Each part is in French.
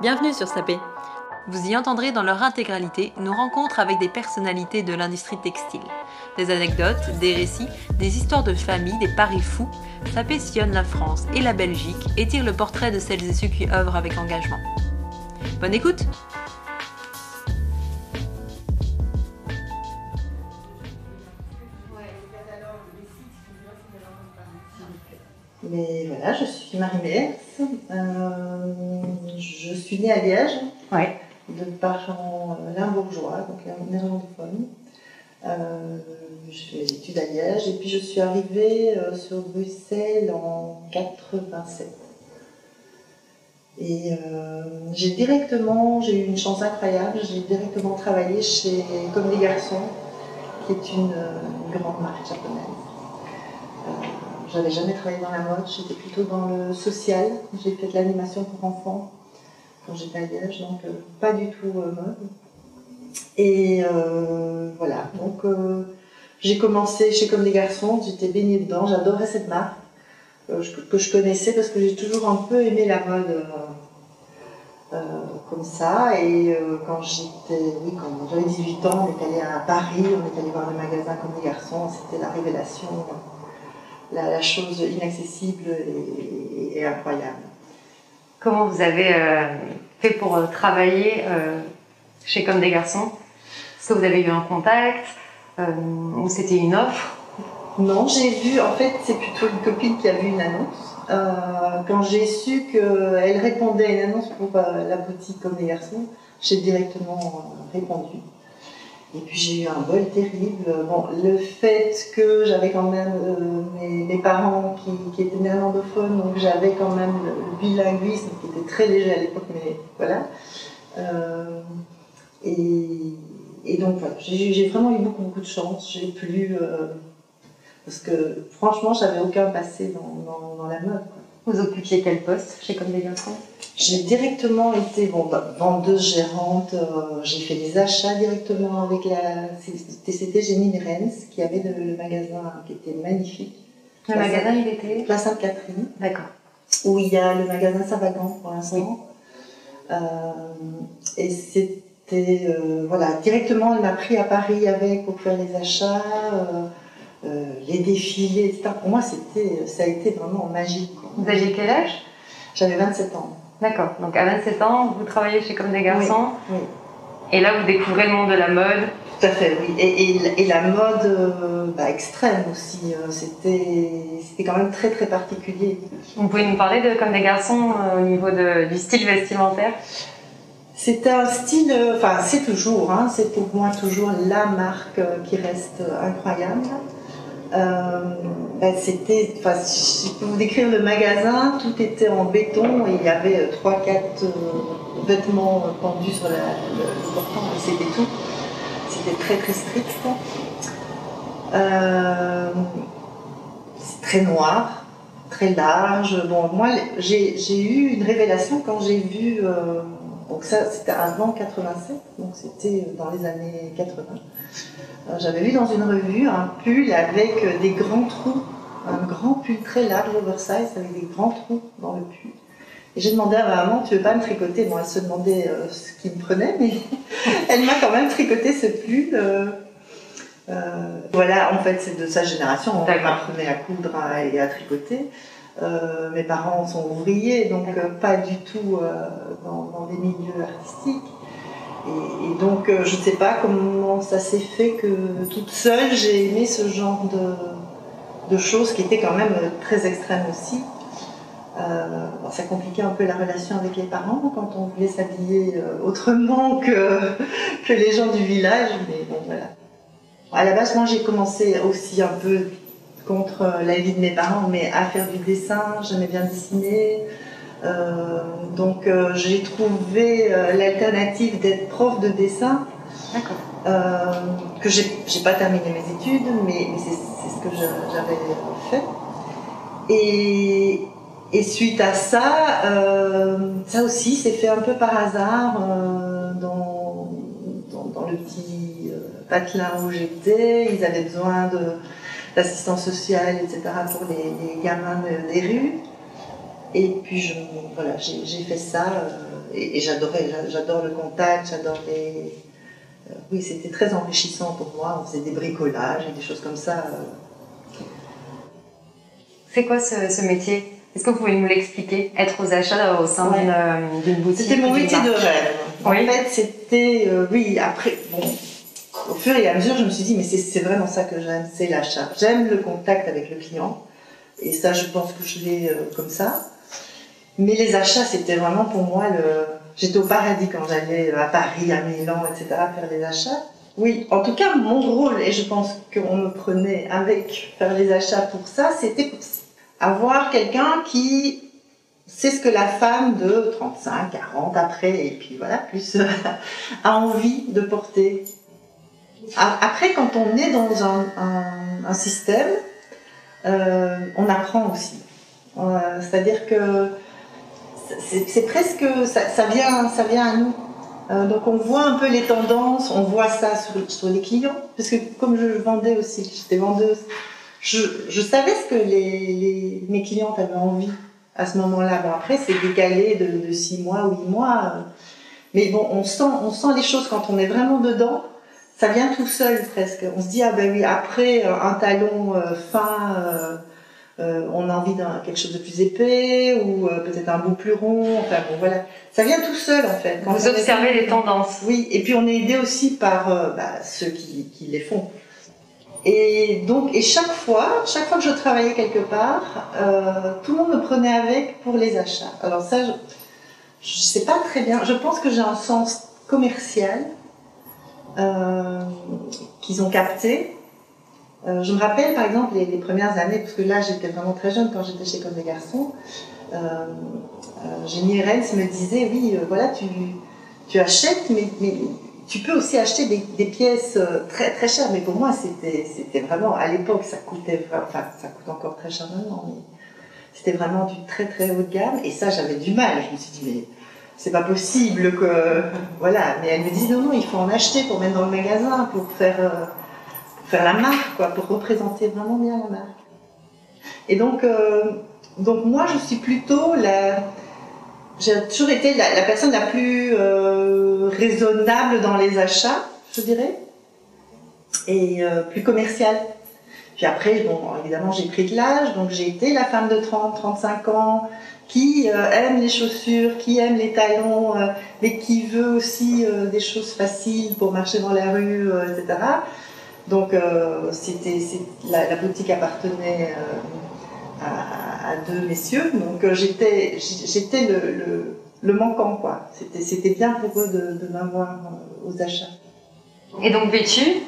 Bienvenue sur Sapé. Vous y entendrez dans leur intégralité nos rencontres avec des personnalités de l'industrie textile. Des anecdotes, des récits, des histoires de famille, des paris fous. Sapé sillonne la France et la Belgique et tire le portrait de celles et ceux qui œuvrent avec engagement. Bonne écoute voilà, je suis Marie-Mère. Euh, je suis née à Liège, Ouais. de parents euh, limbourgeois, donc néerlandophones. Euh, je fais des études à Liège et puis je suis arrivée euh, sur Bruxelles en 87. Et euh, j'ai directement, j'ai eu une chance incroyable, j'ai directement travaillé chez Comme des garçons, qui est une, euh, une grande marque japonaise. J'avais jamais travaillé dans la mode, j'étais plutôt dans le social. J'ai fait de l'animation pour enfants quand j'étais à Liège, donc euh, pas du tout euh, mode. Et euh, voilà, donc j'ai commencé chez Comme des garçons, j'étais baignée dedans, j'adorais cette marque que je connaissais parce que j'ai toujours un peu aimé la mode comme ça. Et quand j'étais, oui, quand j'avais 18 ans, on est allé à Paris, on est allé voir le magasin Comme des garçons, c'était la révélation, la, la chose inaccessible et, et incroyable. Comment vous avez euh, fait pour euh, travailler euh, chez Comme des garçons? Est-ce que vous avez eu un contact ou c'était une offre? Non, j'ai vu, en fait, c'est plutôt une copine qui a vu une annonce. Quand j'ai su qu'elle répondait à une annonce pour la boutique comme les garçons, j'ai directement répondu. Et puis j'ai eu un bol terrible. Bon, le fait que j'avais quand même euh, mes, parents qui, étaient néerlandophones, donc j'avais quand même le, bilinguisme qui était très léger à l'époque, mais voilà. Euh, et, donc voilà, j'ai vraiment eu beaucoup, beaucoup de chance. J'ai pu. euh, parce que franchement, j'avais aucun passé dans, la mode. Vous occupiez quel poste chez Comme des garçons J'ai directement été bon, bah, vendeuse, gérante, euh, j'ai fait des achats directement avec la TCT Génie Rennes, qui avait le, le magasin qui était magnifique, Le Place- magasin, il était Place Sainte-Catherine, D'accord. où il y a le magasin Savagan pour l'instant. Euh, et c'était, euh, voilà, directement, elle m'a pris à Paris avec pour faire les achats, les défilés, etc. Pour moi, c'était, ça a été vraiment magique. quoi. Vous aviez quel âge? J'avais 27 ans. D'accord. Donc à 27 ans, vous travaillez chez Comme des garçons Oui. et là vous découvrez le monde de la mode. Tout à fait, oui. Et, et- et la mode euh, bah, extrême aussi, euh, c'était quand même très très particulier. Vous pouvez nous parler de Comme des garçons euh, au niveau de- du style vestimentaire? C'est un style, enfin c'est toujours, hein, c'est pour moi toujours la marque qui reste incroyable. Euh, bah, c'était, enfin, si je peux vous décrire le magasin, tout était en béton et il y avait euh, trois, quatre euh, vêtements euh, pendus sur le, portant c'était tout. C'était très très strict. Euh, c'est très noir, très large. Bon, moi j'ai eu une révélation quand j'ai vu. Euh, donc ça, c'était avant 87, donc c'était dans les années 80. Euh, J'avais vu dans une revue un pull avec euh, des grands trous, un grand pull très large, oversize, avec des grands trous dans le pull. Et j'ai demandé à ma maman, tu veux pas me tricoter? Bon, elle se demandait euh, ce qu'il me prenait, mais elle m'a quand même tricoté ce pull. euh, euh, voilà, en fait, c'est de sa génération. On m'apprenait à coudre et à tricoter. Euh, mes parents sont ouvriers, donc euh, pas du tout euh, dans, dans des milieux artistiques. Et, et donc, je ne sais pas comment ça s'est fait que toute seule, j'ai aimé ce genre de, de choses qui étaient quand même très extrêmes aussi. Ça compliquait un peu la relation avec les parents quand on voulait s'habiller autrement que, que les gens du village, mais bon, voilà. À la base, moi, j'ai commencé aussi un peu contre euh, la vie de mes parents, mais à faire du dessin, j'aimais bien dessiner. Euh, donc euh, j'ai trouvé euh, l'alternative d'être prof de dessin, D'accord. que j'ai pas terminé mes études, mais, mais c'est ce que j'avais fait. Et, et suite à ça, ça aussi s'est fait un peu par hasard dans, dans, dans le petit patelin où j'étais. Ils avaient besoin de d'assistance sociale, etc. pour les, les gamins de- des rues. Et puis je, voilà, j'ai fait ça et, et j'adorais, j'adore le contact, j'adore les. oui, c'était très enrichissant pour moi. On faisait des bricolages et des choses comme ça. C'est quoi ce, métier? Est-ce que vous pouvez nous l'expliquer? Être aux achats au sein d'une boutique C'était mon métier de rêve. En fait, c'était. oui, après. Bon, au fur et à mesure, je me suis dit, mais c'est vraiment ça que j'aime, c'est l'achat. J'aime le contact avec le client. Et ça, je pense que je l'ai euh, comme ça. Mais les achats, c'était vraiment pour moi le. J'étais au paradis quand j'allais à Paris, à Milan, etc., faire des achats. Oui, en tout cas, mon rôle, et je pense qu'on me prenait avec faire les achats pour ça, c'était avoir quelqu'un qui sait ce que la femme de 35, 40, après, et puis voilà, plus, a envie de porter après, quand on est dans un, système, euh, on apprend aussi. Euh, c'est-à-dire que c'est presque, ça, vient, ça vient à nous. Euh, donc on voit un peu les tendances, on voit ça sur, les clients, parce que comme je vendais aussi, j'étais vendeuse, je, savais ce que mes clientes avaient envie à ce moment-là. Bon, après, c'est décalé de, 6 mois, 8 mois. Mais bon, on sent, on sent les choses quand on est vraiment dedans ça vient tout seul presque. On se dit, ah ben oui, après euh, un talon euh, fin, euh, on a envie d'un quelque chose de plus épais ou peut-être un bout plus rond. Enfin bon, voilà. Ça vient tout seul en fait. Vous observez les tendances. Oui, et puis on est aidé aussi par bah, ceux qui, qui, les font. Et donc, et chaque fois, chaque fois que je travaillais quelque part, tout le monde me prenait avec pour les achats. Alors ça, je, je sais pas très bien. Je pense que j'ai un sens commercial euh, qu'ils ont capté. Euh, je me rappelle par exemple les, premières années, parce que là j'étais vraiment très jeune quand j'étais chez Comme des Garçons. Euh, Jenny Renz me disait Oui, voilà, tu, tu achètes, mais, tu peux aussi acheter des, des, pièces très très chères. Mais pour moi, c'était vraiment, à l'époque, ça coûtait, enfin, ça coûte encore très cher maintenant, mais c'était vraiment du très très haut de gamme. Et ça, j'avais du mal. Je me suis dit Mais c'est pas possible que voilà mais elle me dit non non il faut en acheter pour mettre dans le magasin pour faire euh, faire la marque quoi pour représenter vraiment bien la marque. Et donc euh, donc moi je suis plutôt la j'ai toujours été la, personne la plus euh, raisonnable dans les achats je dirais et plus commerciale. Puis après bon évidemment j'ai pris de l'âge donc j'ai été la femme de 30 35 ans qui euh, aime les chaussures, qui aime les talons, euh, mais qui veut aussi euh, des choses faciles pour marcher dans la rue, etc. Donc c'était, la, boutique appartenait à, deux messieurs, donc j'étais, le, manquant, quoi. C'était, bien pour eux de, de m'avoir aux achats. Et donc vêtu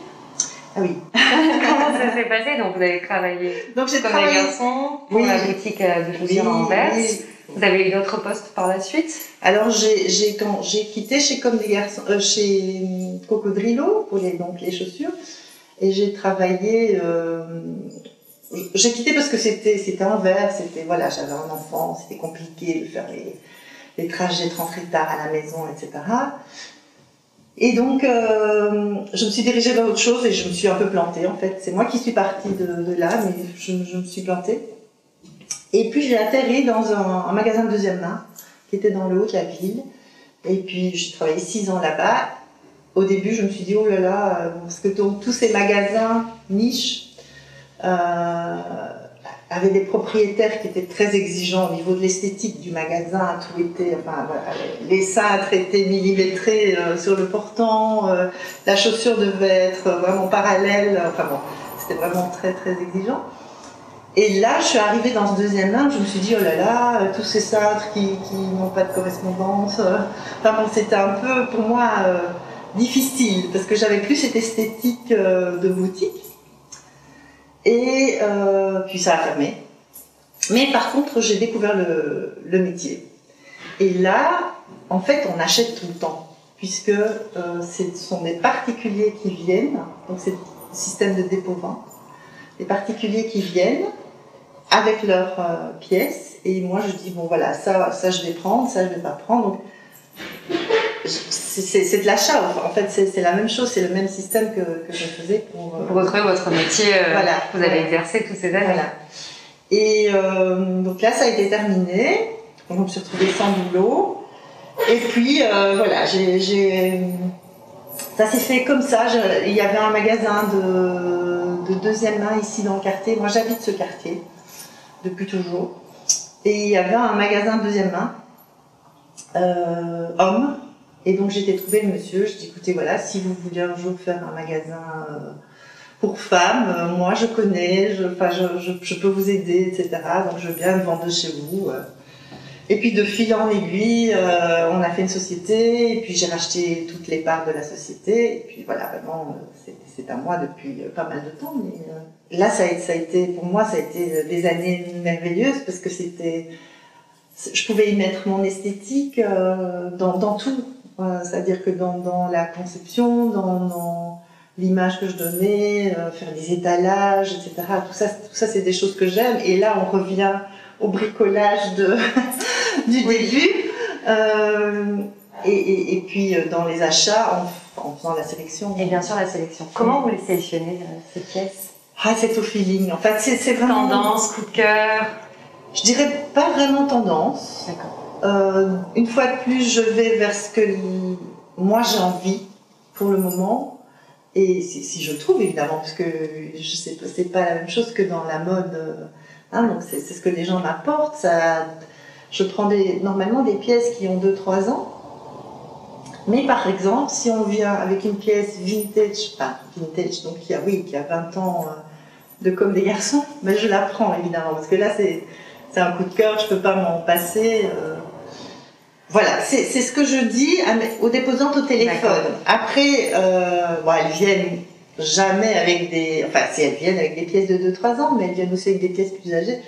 ah oui. Comment ça s'est passé Donc vous avez travaillé donc, j'ai comme travaillé... garçons pour la boutique de chaussures en Anvers. Vous avez eu d'autres postes par la suite? Alors j'ai quand j'ai quitté chez comme des garçons euh, chez hum, Cocodrilo pour les donc les chaussures et j'ai travaillé euh, j'ai quitté parce que c'était c'était Anvers, c'était voilà, j'avais un enfant, c'était compliqué de faire les, les trajets de rentrer tard à la maison, etc. Et donc, euh, je me suis dirigée vers autre chose et je me suis un peu plantée en fait. C'est moi qui suis partie de, là, mais je, je, me suis plantée. Et puis j'ai atterri dans un, magasin de deuxième main qui était dans le haut de la ville. Et puis j'ai travaillé six ans là-bas. Au début, je me suis dit, oh là là, euh, parce que tous ces magasins niches euh, avaient des propriétaires qui étaient très exigeants au niveau de l'esthétique du magasin. Tout était, enfin, les cintres étaient millimétrés euh, sur le portant, euh, la chaussure devait être vraiment parallèle. Enfin bon, c'était vraiment très très exigeant. Et là, je suis arrivée dans ce deuxième main, je me suis dit, oh là là, euh, tous ces cintres qui, n'ont pas de correspondance. Enfin bon, c'était un peu pour moi difficile, parce que j'avais plus cette esthétique de boutique. Et puis ça a fermé. Mais par contre, j'ai découvert le, métier. Et là, en fait, on achète tout le temps, puisque ce sont des particuliers qui viennent, donc c'est le système de dépôt-vente, des particuliers qui viennent avec leurs euh, pièces. Et moi, je dis, bon, voilà, ça, ça je vais prendre, ça, je vais pas prendre. Donc, c'est de l'achat, en fait, c'est la même chose, c'est le même système que, que je faisais pour... Euh, pour retrouver votre métier euh, voilà, que vous avez exercé toutes ces années. Voilà. Et donc là, ça a été terminé. Donc, je me suis retrouvée sans boulot. Et puis, euh, voilà, j'ai, ça s'est fait comme ça. il y avait un magasin de, de, deuxième main ici dans le quartier. Moi, j'habite ce quartier depuis toujours. Et il y avait un magasin de deuxième main, euh, homme. Et donc, été trouver le monsieur. Je dis, écoutez, voilà, si vous voulez un jour faire un magasin euh, pour femmes, euh, moi, je connais, je, je, je, peux vous aider, etc. Donc, je viens de vendre chez vous. Et puis de fil en aiguille, euh, on a fait une société, et puis j'ai racheté toutes les parts de la société, et puis voilà, vraiment, euh, c'est à moi depuis euh, pas mal de temps. Mais là, ça a, ça a, été, pour moi, ça a été des années merveilleuses, parce que c'était, je pouvais y mettre mon esthétique dans, dans, tout. C'est-à-dire que dans, dans, la conception, dans, dans l'image que je donnais, faire des étalages, etc. Tout ça, tout ça c'est des choses que j'aime. Et là, on revient au bricolage de, du début. Euh, et, et, puis euh, dans les achats, en, faisant la sélection. Et bien sûr la sélection. Comment vous les sélectionnez, euh, ces pièces? Ah, c'est au feeling. En fait, c'est vraiment... Tendance, coup de cœur? Je dirais pas vraiment tendance. D'accord. Une fois de plus, je vais vers ce que moi j'ai envie pour le moment. Et si, je trouve, évidemment, parce que je sais pas, c'est pas la même chose que dans la mode. Hein, donc c'est ce que les gens m'apportent. Je prends des, normalement des pièces qui ont 2-3 ans. Mais par exemple, si on vient avec une pièce vintage, enfin vintage, donc qui a, oui, qui a 20 ans euh, de comme des garçons, ben je la prends évidemment, parce que là c'est un coup de cœur, je peux pas m'en passer. Euh. Voilà, c'est ce que je dis aux déposantes au téléphone. Après, euh, bon, elles viennent jamais avec des. Enfin, si elles viennent avec des pièces de 2-3 ans, mais elles viennent aussi avec des pièces plus âgées.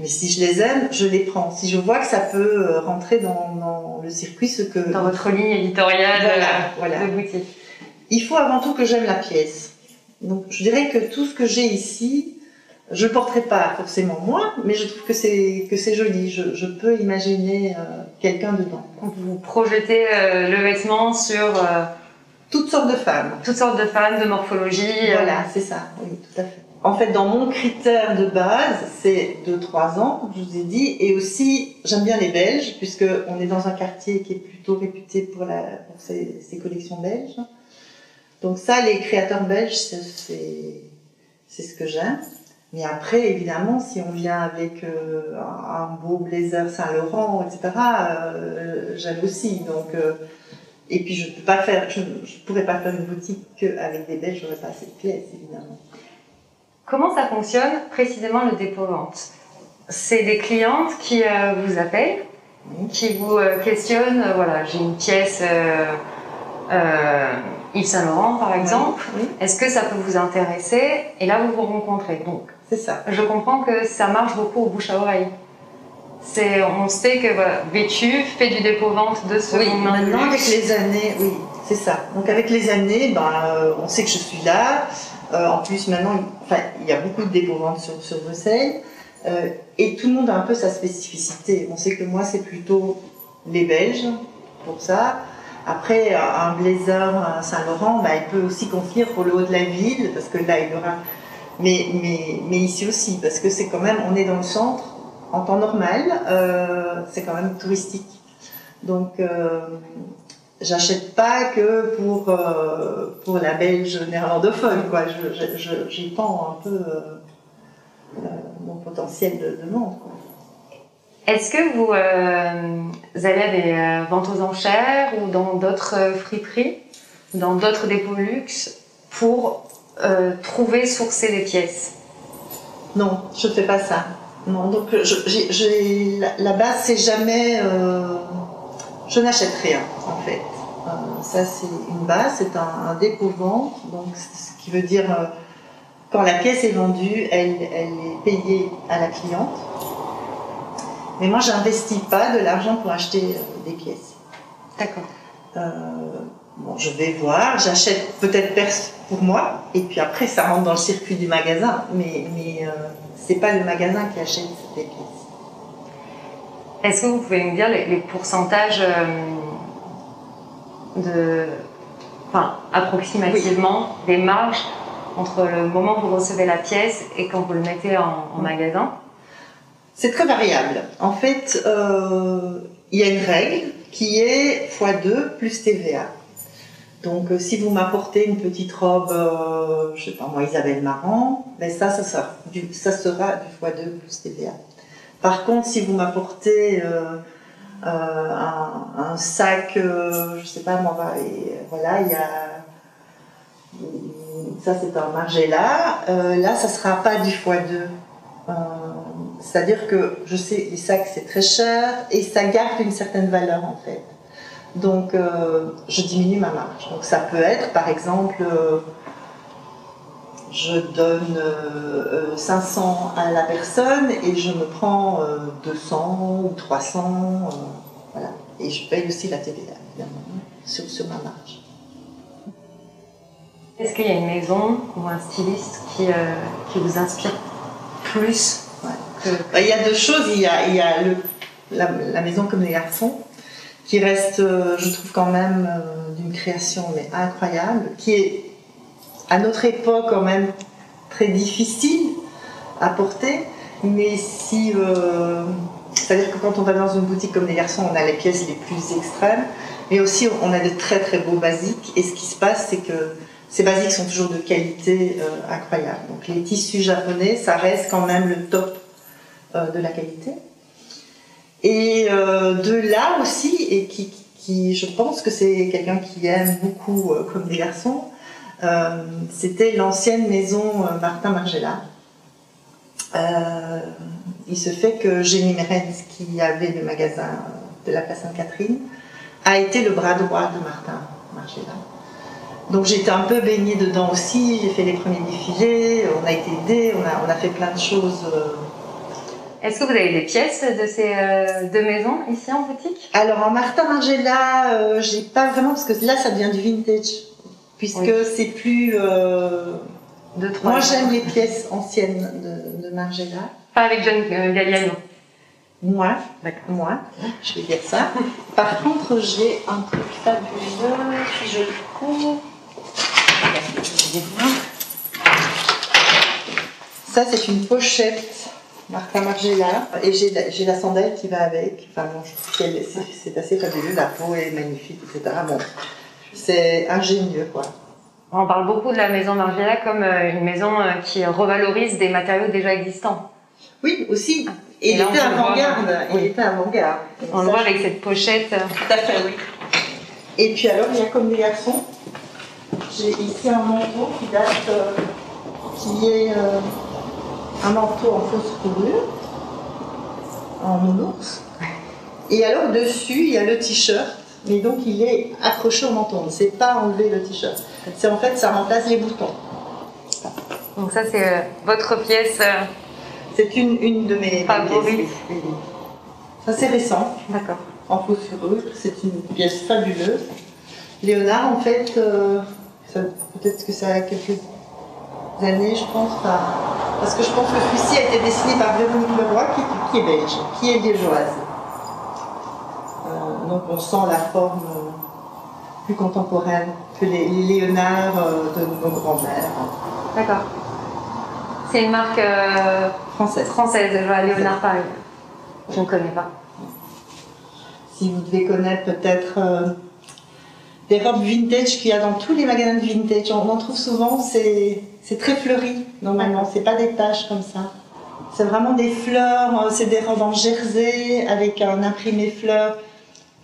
Mais si je les aime, je les prends. Si je vois que ça peut euh, rentrer dans, dans le circuit, ce que. Dans votre ligne éditoriale voilà, voilà. de boutique. Il faut avant tout que j'aime la pièce. Donc, je dirais que tout ce que j'ai ici, je porterai pas forcément moi, mais je trouve que c'est que c'est joli. Je, je, peux imaginer euh, quelqu'un dedans. Vous projetez euh, le vêtement sur toutes sortes de femmes. Toutes sortes de femmes, de morphologie. Voilà, c'est ça, oui, tout à fait. En fait, dans mon critère de base, c'est 2-3 ans, je vous ai dit, et aussi, j'aime bien les Belges, puisque on est dans un quartier qui est plutôt réputé pour, la, pour ses, ses, collections belges. Donc ça, les créateurs belges, c'est ce que j'aime. Mais après, évidemment, si on vient avec euh, un beau blazer Saint-Laurent, etc., euh, j'aime aussi. Donc, euh, et puis je ne peux pas faire, je, pourrais pas faire une boutique qu'avec des Belges, j'aurais pas assez de pièces, évidemment. Comment ça fonctionne précisément le dépôt-vente C'est des clientes qui euh, vous appellent, qui vous questionnent, voilà, j'ai une pièce Yves Saint Laurent par exemple, est-ce que ça peut vous intéresser? Et là vous vous rencontrez. Donc, c'est ça. Je comprends que ça marche beaucoup au bouche à oreille. C'est, on sait que voilà, Vêtu fait du dépôt-vente de ce Oui, maintenant avec les années, oui, c'est ça. Donc avec les années, ben, on sait que je suis là. Euh, en plus, maintenant, enfin, il y a beaucoup de dépôt-ventes sur, sur Bruxelles. Euh, et tout le monde a un peu sa spécificité. On sait que moi, c'est plutôt les Belges pour ça. Après, un blazer, un Saint-Laurent, ben, il peut aussi confier pour le haut de la ville, parce que là, il y aura. Mais, mais, mais ici aussi, parce que c'est quand même, on est dans le centre, en temps normal, euh, c'est quand même touristique. Donc, euh, j'achète pas que pour, euh, pour la belge néerlandophone, quoi. J'y tends un peu mon potentiel de, de vente, Est-ce que vous, allez à des ventes aux enchères ou dans d'autres friperies, dans d'autres dépôts luxe, pour trouver, sourcer des pièces Non, je fais pas ça. Non, donc je, la, base, c'est jamais. Euh, je n'achète rien, en fait. Euh, ça, c'est une base, c'est un, dépôt-vente, donc ce qui veut dire euh, quand la pièce est vendue, elle, elle, est payée à la cliente. Mais moi, j'investis pas de l'argent pour acheter des pièces. D'accord. Bon, je vais voir, j'achète peut-être pour moi, et puis après, ça rentre dans le circuit du magasin. Mais, mais c'est pas le magasin qui achète ces pièces. Est-ce que vous pouvez me dire les, pourcentages euh, de, enfin, approximativement des marges entre le moment où vous recevez la pièce et quand vous le mettez en, magasin? C'est très variable. En fait, euh, il y a une règle qui est x2 plus TVA. Donc, euh, si vous m'apportez une petite robe, euh, je sais pas moi, Isabelle Marant, ben ça, ça sera, du, ça sera du x2 plus TVA. Par contre, si vous m'apportez euh, un, sac, je sais pas moi, et, voilà, il y a ça c'est un Margiela. Euh, là, ça sera pas du x2. Euh, C'est-à-dire que je sais, les sacs c'est très cher et ça garde une certaine valeur en fait. Donc, euh, je diminue ma marge. Donc, ça peut être par exemple, euh, je donne euh, euh, 500 à la personne et je me prends euh, 200 ou 300. euh, voilà. Et je paye aussi la TVA évidemment sur, sur ma marge. Est-ce qu'il y a une maison ou un styliste qui, qui vous inspire plus Ouais. que... Bah, Il y a deux choses. Il y a, il y a le- la, la maison comme les garçons, qui reste, euh, je trouve quand même, euh, d'une création mais incroyable, qui est à notre époque quand même très difficile à porter. Mais si, euh, c'est-à-dire que quand on va dans une boutique comme les garçons, on a les pièces les plus extrêmes, mais aussi on a de très très beaux basiques. Et ce qui se passe, c'est que ces basiques sont toujours de qualité incroyable. Donc les tissus japonais, ça reste quand même le top de la qualité. Et euh, de là aussi, et qui, je pense que c'est quelqu'un qui aime beaucoup euh, comme des garçons, euh, c'était l'ancienne maison Martin Margiela. Il se fait que Jenny Merenz, qui avait le magasin de la place Sainte-Catherine, a été le bras droit de Martin Margiela. Donc j'étais un peu baignée dedans aussi, j'ai fait les premiers défilés, on a été aidés, on a fait plein de choses. Est-ce que vous avez des pièces de ces euh, deux maisons ici en boutique? Alors en Martin Margiela, euh, j'ai pas vraiment parce que là ça devient du vintage, puisque Oui. c'est plus. euh, Deux, trois Moi j'aime les pièces anciennes de, de Margiela. Pas avec John euh, Galliano. Moi, moi, je vais dire ça. Par contre, j'ai un truc fabuleux. Si je le trouve. Ça, c'est une pochette Martin Margiela. Et j'ai la, la sandale qui va avec. Enfin, bon, c'est assez fabuleux. La peau est magnifique, etc. Bon, c'est ingénieux, quoi. On parle beaucoup de la maison Margiela comme euh, une maison euh, qui revalorise des matériaux déjà existants. Oui, aussi. Et, Et il là, était avant-garde. Oui. Il était avant-garde. On le voit avec cette pochette. Tout à fait, oui. Et puis alors, il y a comme des garçons. J'ai ici un manteau qui date, euh, qui est euh, un manteau en fausse fourrure, en nounours. Et alors, dessus, il y a le t-shirt. Mais donc, il est accroché au manteau. On ne sait pas enlever le t-shirt. C'est en fait, ça remplace les boutons. Donc ça c'est euh, votre pièce. euh, C'est une, une de mes mes Favorite. pièces. oui, oui. Ça, c'est récent. D'accord. en fausse fourrure. C'est une pièce fabuleuse. Léonard, en fait, euh, peut-être que ça a quelques années, je pense, parce que je pense que celui-ci a été dessiné par Véronique Leroy, qui, est- qui est belge, qui est liégeoise. Euh, donc on sent la forme euh, plus contemporaine que les, les Léonards euh, de nos grands-mères D'accord. C'est une marque euh, française, je vois Léonard Paris. Je ne connais pas. Si vous devez connaître peut-être euh, des robes vintage qu'il y a dans tous les magasins de vintage, on en trouve souvent, c'est c'est très fleuri normalement, c'est pas des taches comme ça. C'est vraiment des fleurs, euh, c'est des robes en jersey avec un imprimé fleurs.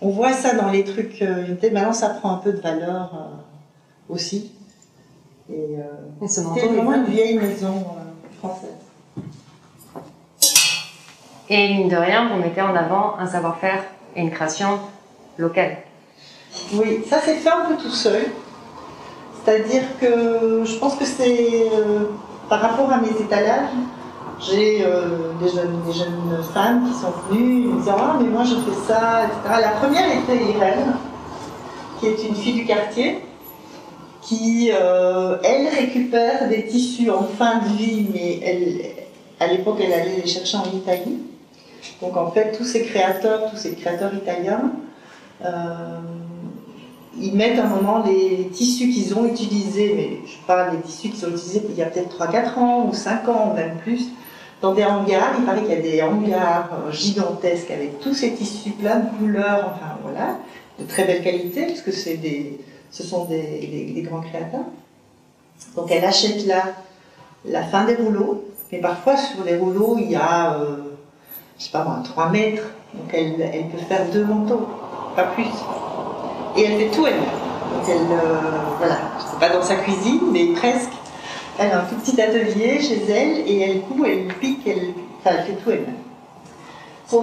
On voit ça dans les trucs euh, vintage. Maintenant, ça prend un peu de valeur euh, aussi. Et euh, Et ce manteau c'était est vraiment une vieille maison euh, française. Et mine de rien, vous mettez en avant un savoir-faire et une création locale. Oui, ça s'est fait un peu tout seul. C'est-à-dire que je pense que c'est euh, par rapport à mes étalages, j'ai euh, des, jeunes, femmes qui sont venues me disant Ah, mais moi je fais ça, etc. La première était Irène, qui est une fille du quartier, qui, euh, elle, récupère des tissus en fin de vie, mais elle, à l'époque, elle allait les chercher en Italie. Donc en fait, tous ces créateurs, tous ces créateurs italiens, ils mettent à un moment les tissus qu'ils ont utilisés, mais je parle des tissus qu'ils ont utilisés il y a peut-être 3-4 ans ou 5 ans, même plus, dans des hangars. Il paraît qu'il y a des hangars euh, gigantesques avec tous ces tissus plein de couleurs, enfin voilà, de très belle qualité, puisque c'est des, ce sont des, grands créateurs. Donc elle achète là la fin des rouleaux, mais parfois sur les rouleaux il y a, euh, je sais pas moi, 3 mètres, donc elle, elle peut faire deux manteaux, pas plus. Et elle fait tout elle-même. Elle, euh, voilà, c'est pas dans sa cuisine, mais presque. Elle a un tout petit atelier chez elle et elle coud, elle pique, elle, enfin, elle fait tout elle-même.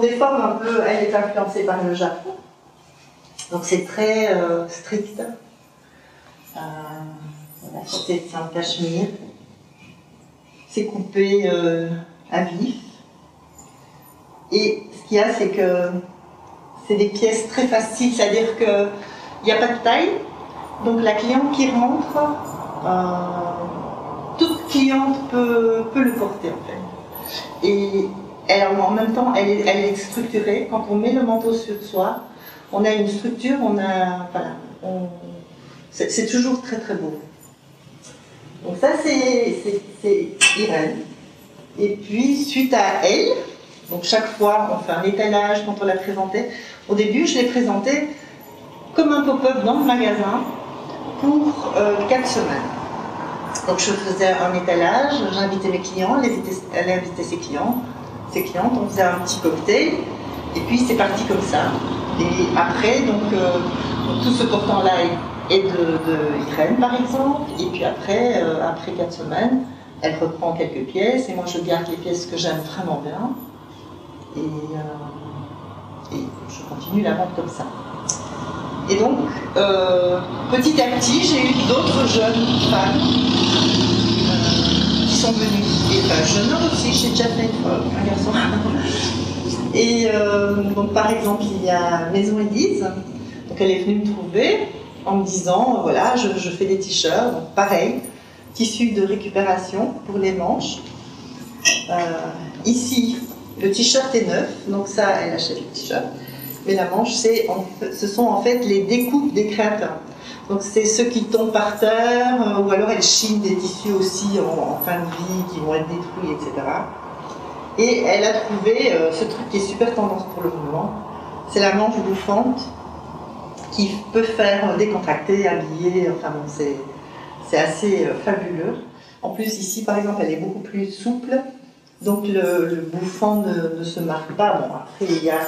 Des formes un peu, elle est influencée par le Japon, donc c'est très euh, strict. Euh, voilà, c'est un cachemire. C'est coupé à vif. Et ce qu'il y a, c'est que c'est des pièces très faciles, c'est-à-dire qu'il n'y a pas de taille. Donc la cliente qui rentre, toute cliente peut, peut, le porter en fait. Et en même temps, elle est, elle est structurée. Quand on met le manteau sur soi, on a une structure, on a. Voilà. c'est toujours très très beau. Donc ça, c'est Irène. Et puis, suite à elle, donc chaque fois, on fait un étalage quand on la présentait. Au début, je l'ai présentée comme un pop-up dans le magasin pour euh, 4 semaines. Donc je faisais un étalage, j'invitais mes clients, elle invitait, ses clients, ses clientes, on faisait un petit cocktail, et puis c'est parti comme ça. Et après, donc, euh, tout ce portant-là est de, de, Irène, par exemple. Et puis après, euh, après quatre semaines, elle reprend quelques pièces. Et moi, je garde les pièces que j'aime vraiment bien. Et, euh, et, je continue la vente comme ça. Et donc, petit à petit, j'ai eu d'autres jeunes femmes qui sont venues. Et enfin, jeunes hommes aussi, j'ai déjà fait un garçon. Et euh, donc, par exemple, il y a Maison Élise. Donc, elle est venue me trouver en me disant voilà, je, fais des t-shirts. Donc, pareil, tissu de récupération pour les manches. Euh, ici, le t-shirt est neuf. Donc, ça, elle achète le t-shirt. Mais la manche, c'est ce sont en fait les découpes des créateurs. Donc c'est ceux qui tombent par terre, euh, ou alors elles chinent des tissus aussi en, en, fin de vie, qui vont être détruits, etc. Et elle a trouvé euh, ce truc qui est super tendance pour le moment. C'est la manche bouffante qui peut faire décontracter, habiller, enfin bon, c'est assez euh, fabuleux. En plus, ici, par exemple, elle est beaucoup plus souple, donc le, bouffant ne, se marque pas. Bon, après, il y a,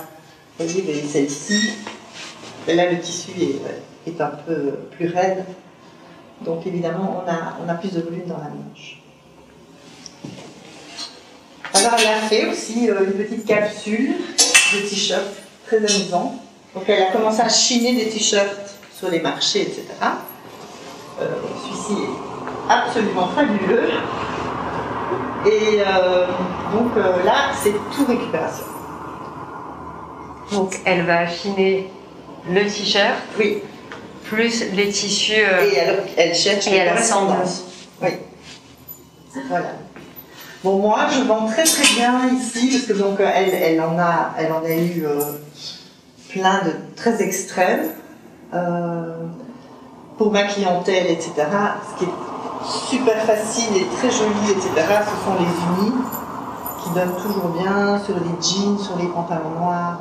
vous voyez, celle-ci, là, le tissu est, est, un peu plus raide, donc évidemment, on a, plus de volume dans la manche. Alors elle a fait aussi euh, une petite capsule de t-shirts, très amusant. Donc elle a commencé à chiner des t-shirts sur les marchés, etc. Euh, celui-ci est absolument fabuleux. Et euh, donc là, c'est tout récupération. Donc elle va chiner le t-shirt. Oui. Plus les tissus. et alors, elle cherche et elle. Oui. Voilà. Bon, moi, je vends très très bien ici, parce que donc elle, elle en a, elle en a eu euh, plein de très extrêmes euh, pour ma clientèle, etc. Ce qui est super facile et très joli, etc. Ce sont les unis qui donnent toujours bien sur les jeans, sur les pantalons noirs.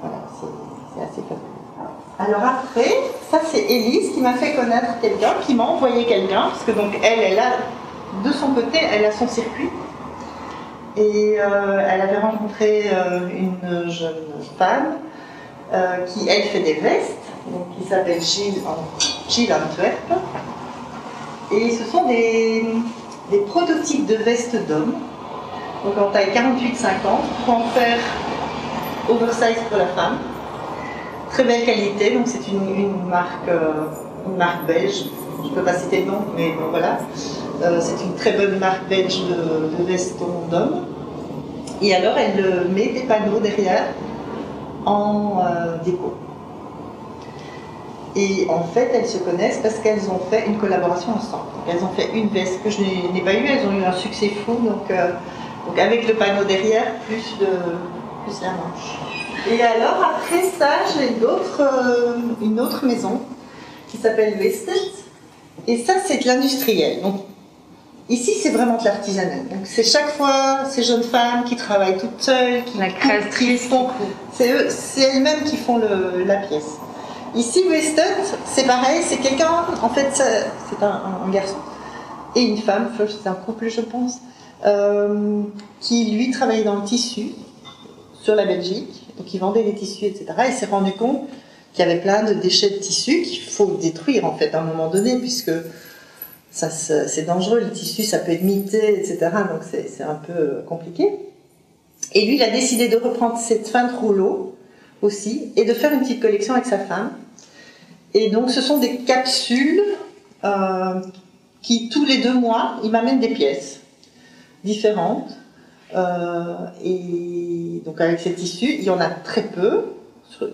Voilà, c'est assez facile. Alors après, ça c'est Elise qui m'a fait connaître quelqu'un, qui m'a envoyé quelqu'un, parce que donc elle, elle a de son côté, elle a son circuit. Et euh, elle avait rencontré euh, une jeune femme euh, qui, elle, fait des vestes, donc, qui s'appelle Gilles, Gilles Antwerp. Et ce sont des, prototypes de vestes d'hommes, donc en taille 48-50, pour en faire oversize pour la femme. Très belle qualité, donc c'est une, marque, une marque belge. Je ne peux pas citer le nom, mais bon, voilà. Euh, c'est une très bonne marque belge de, de vestons d'hommes. Et alors, elle met des panneaux derrière en euh, déco. Et en fait, elles se connaissent parce qu'elles ont fait une collaboration ensemble. elles ont fait une veste que je n'ai pas eue, elles ont eu un succès fou. Euh, donc avec le panneau derrière, plus, de, plus la manche. Et alors, après ça, j'ai une autre maison qui s'appelle Vested. Et ça, c'est de l'industriel. Donc, Ici, c'est vraiment de l'artisanat. Donc, c'est chaque fois ces jeunes femmes qui travaillent toutes seules, qui La créatrice. c'est c'est elles-mêmes qui font le- la pièce. Ici, Weston, c'est pareil, c'est quelqu'un, en fait, c'est un, un- un garçon et une femme, c'est un couple, je pense, euh, qui lui travaillait dans le tissu sur la Belgique, donc il vendait des tissus, etc. Et s'est rendu compte qu'il y avait plein de déchets de tissus qu'il faut détruire, en fait, à un moment donné, puisque ça, c'est dangereux, le tissu, ça peut être mité, etc. Donc c'est c'est un peu euh, compliqué. Et lui, il a décidé de reprendre cette fin de rouleau aussi et de faire une petite collection avec sa femme. Et donc, ce sont des capsules euh, qui, tous les deux mois, il m'amène des pièces différentes. Euh, et donc, avec ces tissus, il y en a très peu.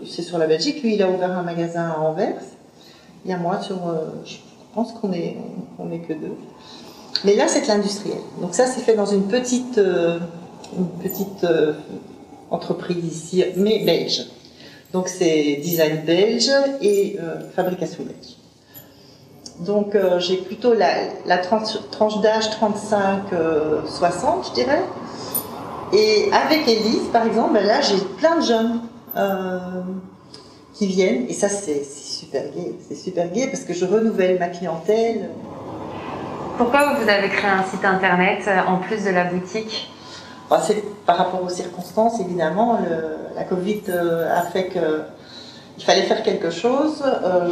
C'est sur la Belgique. Lui, il a ouvert un magasin à Anvers. Il y a moi sur. euh, je pense qu'on est, on est que deux. Mais là, c'est de l'industriel. Donc, ça, c'est fait dans une petite, euh, une petite euh, entreprise ici, mais belge. Donc c'est design belge et fabrication belge. Donc euh, j'ai plutôt la, la tranche, tranche d'âge 35-60, je dirais. Et avec Elise, par exemple, ben là j'ai plein de jeunes euh, qui viennent et ça c'est super gai. C'est super gai parce que je renouvelle ma clientèle. Pourquoi vous avez créé un site internet euh, en plus de la boutique? Enfin, c'est par rapport aux circonstances, évidemment. le- la Covid euh, a fait que il fallait faire quelque chose. Euh,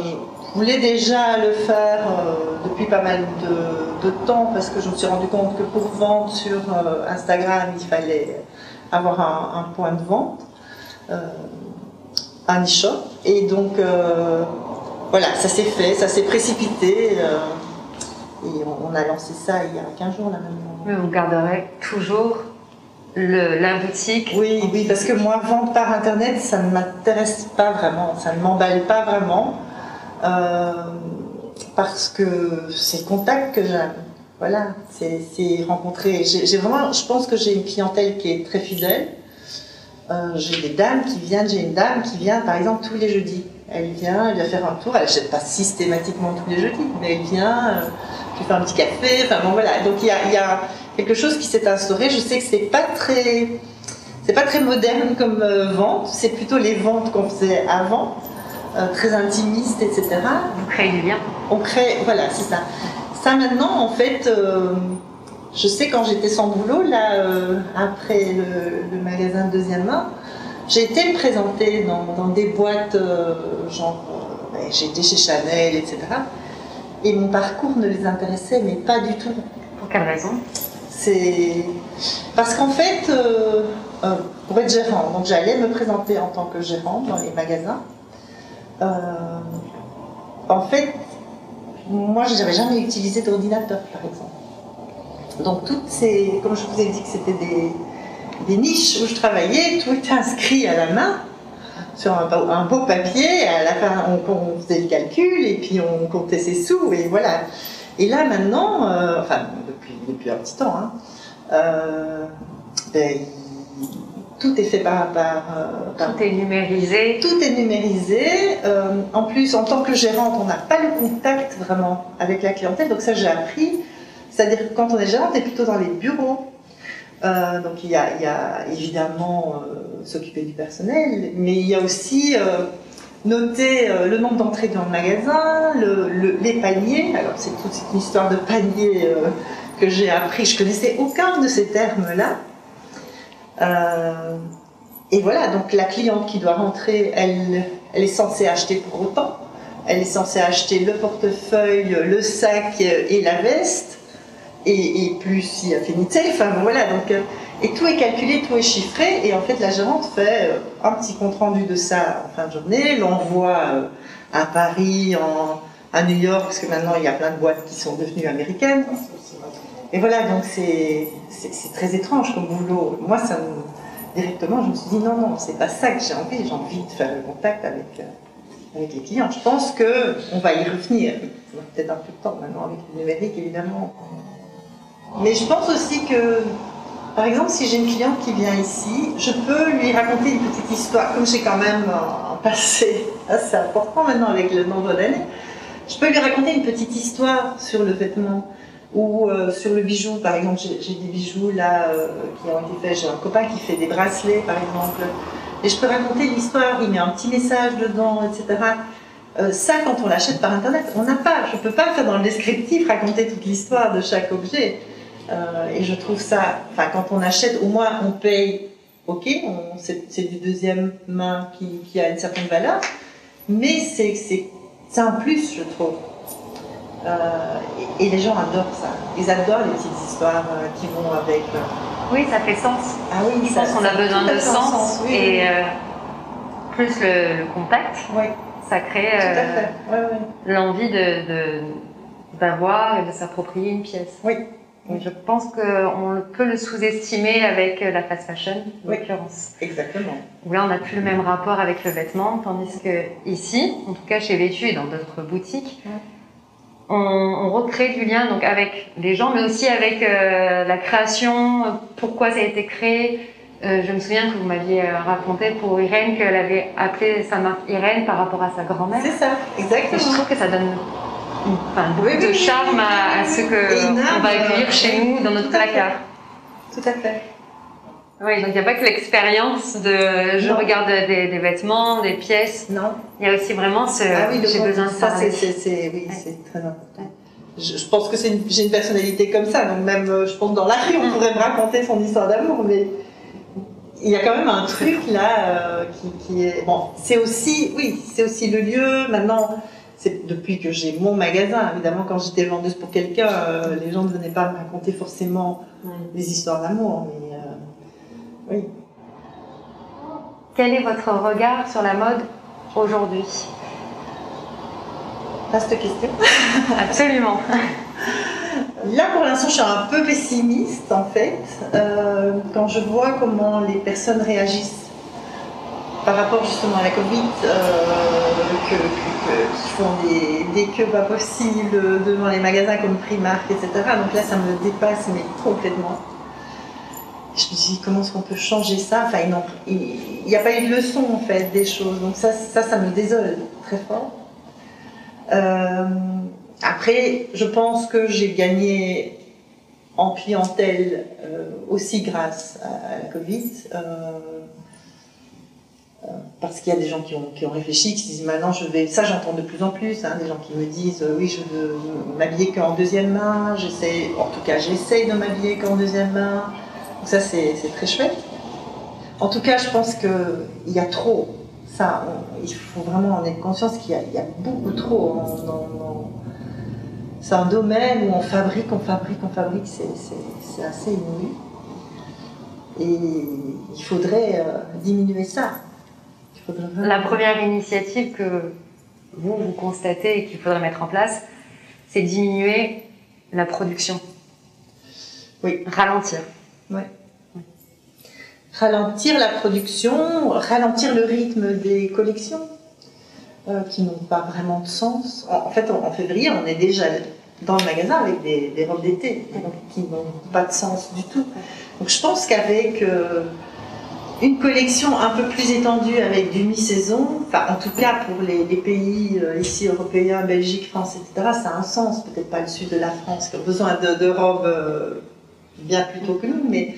voulais déjà le faire euh, depuis pas mal de, de temps parce que je me suis rendu compte que pour vendre sur euh, Instagram, il fallait avoir un, un point de vente, euh, un e-shop. Et donc, voilà, ça s'est fait, ça s'est précipité. et on, on a lancé ça il y a 15 jours là maintenant. Mais vous garderez toujours le, la boutique Oui, oui, parce que moi, vendre par Internet, ça ne m'intéresse pas vraiment, ça ne m'emballe pas vraiment, parce que c'est le contact que j'aime. Voilà, c'est rencontrer. J'ai vraiment, je pense que j'ai une clientèle qui est très fidèle. Euh, j'ai des dames qui viennent, j'ai une dame qui vient par exemple tous les jeudis. Elle vient, elle vient faire un tour, elle n'achète pas systématiquement tous les jeudis, mais elle vient, euh, je fais un petit café, enfin bon voilà. Donc il y a, il y a quelque chose qui s'est instauré. Je sais que c'est pas très, c'est pas très moderne comme euh, vente, c'est plutôt les ventes qu'on faisait avant, euh, très intimistes, etc. Vous créez du lien On crée, voilà, c'est ça. Ça maintenant, en fait, euh, je sais quand j'étais sans boulot, là, euh, après le, le magasin de deuxième main, j'ai été me présenter dans, dans des boîtes, genre, ouais, j'ai été chez Chanel, etc. Et mon parcours ne les intéressait, mais pas du tout. Pour quelle raison? C'est parce qu'en fait, pour être gérant, donc j'allais me présenter en tant que gérante dans les magasins. Euh, en fait, moi, je n'avais jamais utilisé d'ordinateur, par exemple. Donc toutes ces, comme je vous ai dit que c'était des, niches où je travaillais, tout était inscrit à la main sur un, beau- papier. À la fin, on, faisait le calcul et puis on comptait ses sous et voilà. Et là maintenant, euh, enfin depuis, un petit temps, hein, euh, ben, tout est fait par, par, euh, par- Tout est numérisé. tout est numérisé. Euh, en plus, en tant que gérante, on n'a pas le contact vraiment avec la clientèle. Donc ça, j'ai appris. C'est-à-dire que quand on est gérante, on est plutôt dans les bureaux. Euh, donc il y a, il y a évidemment euh, s'occuper du personnel, mais il y a aussi noter le nombre d'entrées dans le magasin, le- le- les paniers. Alors c'est toute une histoire de paniers euh, que j'ai appris. Je connaissais aucun de ces termes-là. Euh, et voilà, donc la cliente qui doit rentrer, elle, est censée acheter pour autant. Elle est censée acheter le portefeuille, le sac et la veste, et, et plus si affinité. Enfin voilà, donc euh, et tout est calculé, tout est chiffré, et en fait la gérante fait euh, un petit compte rendu de ça en fin de journée, l'envoie à Paris, à New York, parce que maintenant il y a plein de boîtes qui sont devenues américaines. Et voilà, donc c'est très étrange comme boulot. Moi, ça me, directement, je me suis dit non, non, c'est pas ça que j'ai envie. J'ai envie de faire le contact avec, euh, les clients. Je pense que on va y revenir. Il peut-être un peu de temps maintenant avec le numérique, évidemment. Mais je pense aussi que, par exemple, si j'ai une cliente qui vient ici, je peux lui raconter une petite histoire, comme j'ai quand même un passé assez important maintenant avec le nombre d'années. Je peux lui raconter une petite histoire sur le vêtement. Ou euh, sur le bijou, par exemple, j'ai des bijoux là euh, qui ont été faits. J'ai un copain qui fait des bracelets, par exemple. Et je peux raconter l'histoire, il met un petit message dedans, etc. Euh, ça, quand on l'achète par internet, on n'a pas. Je ne peux pas faire dans le descriptif raconter toute l'histoire de chaque objet. et je trouve ça, enfin, quand on achète, au moins on paye, ok, c'est du deuxième main qui, qui, a une certaine valeur, mais c'est un plus, je trouve. Euh, et, les gens adorent ça. Ils adorent les petites histoires euh, qui vont avec. Euh, oui, ça fait sens. Ah oui, Je pense qu'on a besoin de sens. et plus le, contact, ça crée l'envie de, d'avoir et de s'approprier une pièce. Oui. je pense qu'on peut le sous-estimer avec la fast fashion, en l'occurrence. Exactement. Où là, on n'a plus le même rapport avec le vêtement, tandis que ici, en tout cas chez Vétu et dans d'autres boutiques, on, recrée du lien donc avec les gens, mais aussi avec euh, la création, pourquoi ça a été créé. Euh, je me souviens que vous m'aviez euh, raconté pour Irène qu'elle avait appelé sa marque Irène par rapport à sa grand-mère. C'est ça, exactement. je trouve que ça donne enfin, beaucoup de charme à, ce qu'on va accueillir chez nous dans notre placard. Tout à fait. Oui, donc il n'y a pas que l'expérience de je regarde des, vêtements, des pièces. Non. Il y a aussi vraiment ce ah oui, j'ai besoin de ça. c'est, oui, c'est très important. Je, pense que c'est j'ai une personnalité comme ça, donc même euh, je pense dans la rue on mm. pourrait me raconter son histoire d'amour, mais il y a quand même un truc là euh, qui, est bon. C'est aussi, oui, c'est aussi le lieu. Maintenant, c'est depuis que j'ai mon magasin. Évidemment, quand j'étais vendeuse pour quelqu'un, euh, les gens ne venaient pas me raconter forcément des histoires d'amour, mais oui. Quel est votre regard sur la mode aujourd'hui? Vaste question. Absolument. Là, pour l'instant, je suis un peu pessimiste, en fait, euh, quand je vois comment les personnes réagissent par rapport justement à la Covid, euh, qui font des, des, queues pas possibles devant les magasins comme Primark, etc. Donc là, ça me dépasse, mais complètement je me dis comment est-ce qu'on peut changer ça? Enfin, il n'y a pas eu de leçon en fait des choses, donc ça, ça, ça me désole très fort. Euh, après, je pense que j'ai gagné en clientèle euh, aussi grâce à, la Covid. Euh, parce qu'il y a des gens qui ont, qui ont réfléchi, qui se disent maintenant je vais. Ça, j'entends de plus en plus, hein, des gens qui me disent oui, je veux m'habiller qu'en deuxième main, j'essaie, en tout cas, j'essaye de m'habiller qu'en deuxième main ça, c'est très chouette. En tout cas, je pense qu'il y a trop. Ça, il faut vraiment en être conscience qu'il y, a beaucoup trop. C'est un domaine où on fabrique, on fabrique, on fabrique. C'est assez inouï. Et il faudrait euh, diminuer ça. La première initiative que vous, vous constatez et qu'il faudrait mettre en place, c'est diminuer la production. Oui. Ralentir. Ouais ralentir la production, ralentir le rythme des collections euh, qui n'ont pas vraiment de sens. En, fait, en, février, on est déjà dans le magasin avec des, robes d'été qui n'ont pas de sens du tout. Donc je pense qu'avec euh, une collection un peu plus étendue avec du mi-saison, enfin en tout cas pour les, pays euh, ici européens, Belgique, France, etc., ça a un sens. Peut-être pas le sud de la France qui a besoin de, de robes bien plus tôt que nous, mais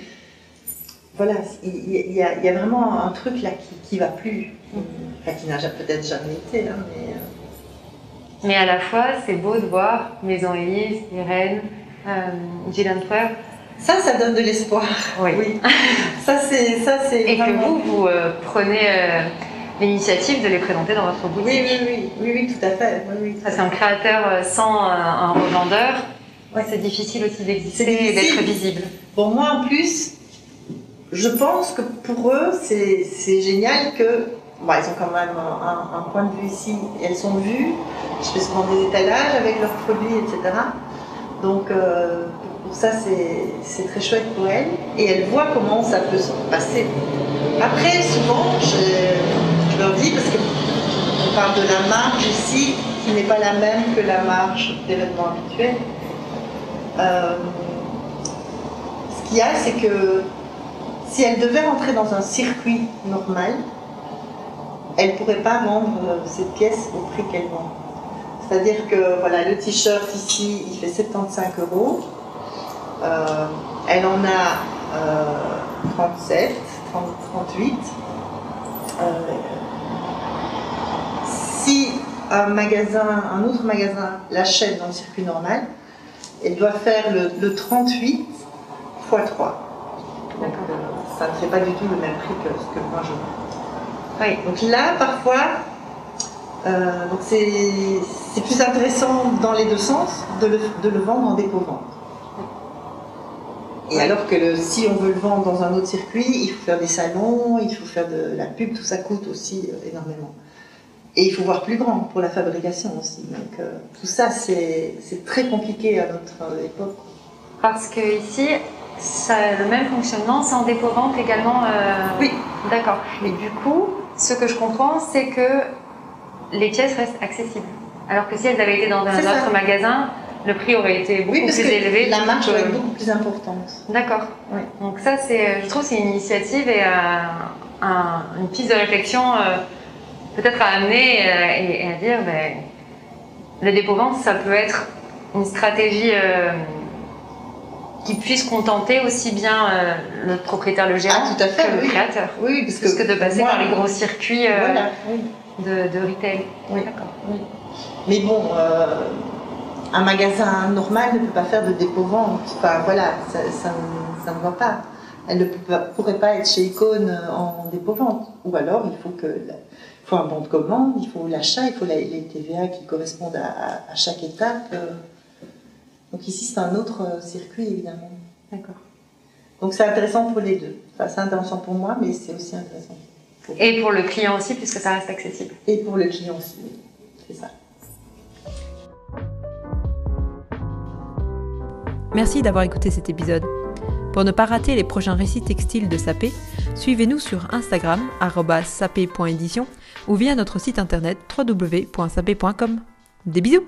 voilà, il y, a, vraiment un truc là qui, ne va plus, enfin, qui n'a peut-être jamais été. Hein, mais, euh. mais, à la fois, c'est beau de voir Maison Elise, Irène, euh, Ça, ça donne de l'espoir. Oui. ça, c'est, ça, c'est. Et que vous, vous euh, prenez euh, l'initiative de les présenter dans votre boutique. Oui, oui, oui, oui, oui tout à fait. c'est un créateur sans un revendeur. Ouais. C'est difficile aussi d'exister et d'être visible. Pour moi, en plus, je pense que pour eux, c'est génial que. Bon, ils ont quand même un, point de vue ici, elles sont vues. Je fais souvent des étalages avec leurs produits, etc. Donc, euh, pour ça, c'est très chouette pour elles. Et elles voient comment ça peut se passer. Après, souvent, je, leur dis, parce qu'on parle de la marge ici, qui n'est pas la même que la marge d'événements habituels. Euh, ce qu'il y a, c'est que si elle devait rentrer dans un circuit normal, elle ne pourrait pas vendre cette pièce au prix qu'elle vend. C'est-à-dire que voilà, le t-shirt ici, il fait 75 euros. Euh, elle en a 37, 38. si un magasin, un autre magasin l'achète dans le circuit normal, elle doit faire le, 38 x 3. Donc, ça ne fait pas du tout le même prix que ce que moi je vends. Oui. Donc là, parfois, euh, c'est plus intéressant dans les deux sens de le, vendre en dépôt-vente. Et alors que si on veut le vendre dans un autre circuit, il faut faire des salons, il faut faire de la pub, tout ça coûte aussi euh, énormément. Et il faut voir plus grand pour la fabrication aussi. Donc euh, tout ça, c'est très compliqué à notre époque. Parce que ici, ça, le même fonctionnement, c'est en dépôt-vente également Oui. D'accord. Et du coup, ce que je comprends, c'est que les pièces restent accessibles. Alors que si elles avaient été dans un autre magasin, le prix aurait été beaucoup plus élevé. La marge aurait été beaucoup plus importante. D'accord. Donc ça, c'est, je trouve, c'est une initiative et euh, une piste de réflexion euh, peut-être à amener euh, et, à dire, ben, le dépôt-vente, ça peut être une stratégie qui puisse contenter aussi bien le propriétaire, le gérant, ah, que le créateur. Oui, parce que, de passer par les gros circuits. Voilà, oui de, retail. Oui. Mais bon, euh, un magasin normal ne peut pas faire de dépôt-vente. Enfin voilà, ça, ne va pas. Elle ne pourrait pas être chez Icône en dépôt-vente. Ou alors, il faut, que, faut un bon de commande, il faut l'achat, il faut les TVA qui correspondent à, chaque étape. Donc ici, c'est un autre circuit, évidemment. D'accord. Donc c'est intéressant pour les deux. Enfin, c'est intéressant pour moi, mais c'est aussi intéressant et pour le client aussi, puisque ça reste accessible. Et pour le client aussi, c'est ça. Merci d'avoir écouté cet épisode. Pour ne pas rater les prochains récits textiles de Sapé, suivez-nous sur Instagram sapé.édition ou via notre site internet www.sapé.com. Des bisous